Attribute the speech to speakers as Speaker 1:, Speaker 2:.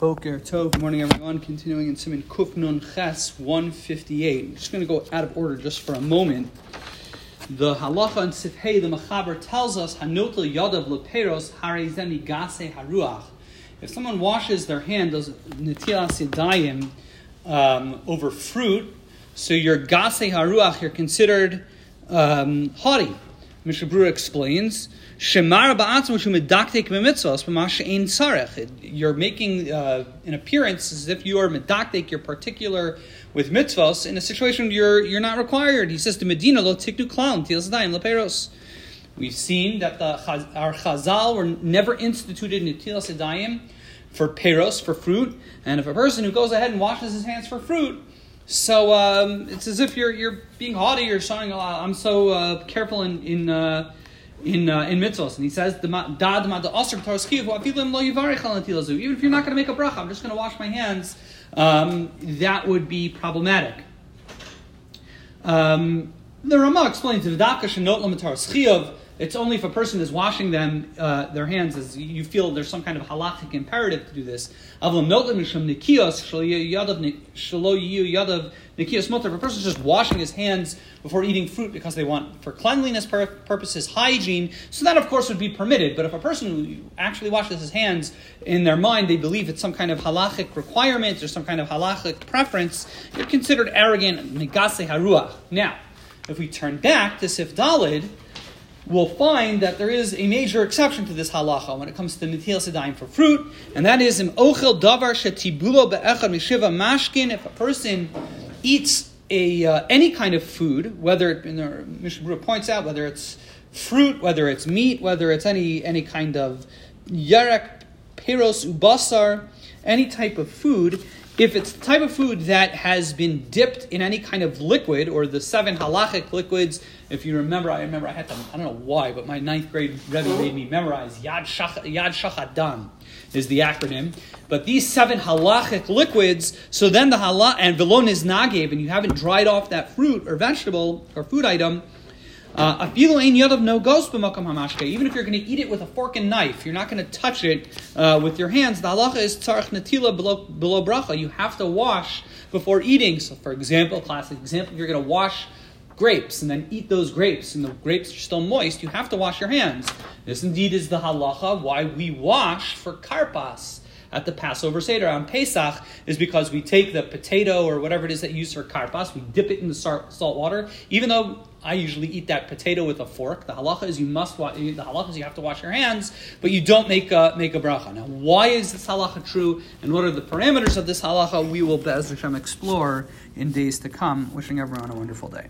Speaker 1: Boker Tov. Good morning, everyone. Continuing in Siman Kufnun Ches 158. I'm just going to go out of order just for a moment. The halacha in Sifhei, the Machaber tells us, Hanotel Yadav Leperos Harezemi Gase Haruach. If someone washes their hand, does Netilas um, over fruit, so your Gase Haruach, you're considered um, haughty. Mishnah Berurah explains, Shemar You're making uh, an appearance as if you are medakdek, you're particular with mitzvahs in a situation you're you're not required. He says to Medina, lo tiknu klan leperos. We've seen that the our chazal were never instituted netilas for peros for fruit, and if a person who goes ahead and washes his hands for fruit so um, it's as if you're you're being haughty or showing. a lot. I'm so uh, careful in in uh, in uh, in mitzvahs, and he says ma the Even if you're not going to make a bracha, I'm just going to wash my hands. Um, that would be problematic. Um, the Rama explains the daka shenot lamatar schiyav it's only if a person is washing them, uh, their hands, as you feel there's some kind of halachic imperative to do this. If a person is just washing his hands before eating fruit because they want, for cleanliness purposes, hygiene, so that of course would be permitted. But if a person actually washes his hands in their mind, they believe it's some kind of halachic requirement or some kind of halachic preference, you're considered arrogant. Now, if we turn back to Sif Dalid, will find that there is a major exception to this halacha when it comes to Netilas Yadayim for fruit, and that is im ochel davar shetibulo be'echad mishiva mashkin. If a person eats a uh, any kind of food, whether it, Mishnah points out whether it's fruit, whether it's meat, whether it's any any kind of yarek, peros, ubasar, any type of food, if it's the type of food that has been dipped in any kind of liquid or the seven halachic liquids, if you remember, I remember I had to, I don't know why, but my ninth grade Rebbe made me memorize Yad, Shach, Yad Shachadam is the acronym. But these seven halachic liquids, so then the halach, and velon is nagev, and you haven't dried off that fruit or vegetable or food item, uh, apabila you have no ghost pemakamahsha even if you're going to eat it with a fork and knife, you're not going to touch it uh, with your hands. The halacha is tzarech natila below, below bracha. You have to wash before eating. So, for example, classic example, you're going to wash grapes and then eat those grapes, and the grapes are still moist, you have to wash your hands. This indeed is the halacha why we wash for karpas at the Passover Seder on Pesach is because we take the potato or whatever it is that you use for karpas, we dip it in the salt water. Even though I usually eat that potato with a fork, the halacha is you must wash. The halacha is you have to wash your hands, but you don't make a make a bracha. Now, why is this halacha true, and what are the parameters of this halacha? We will, Bez Hashem, explore in days to come. Wishing everyone a wonderful day.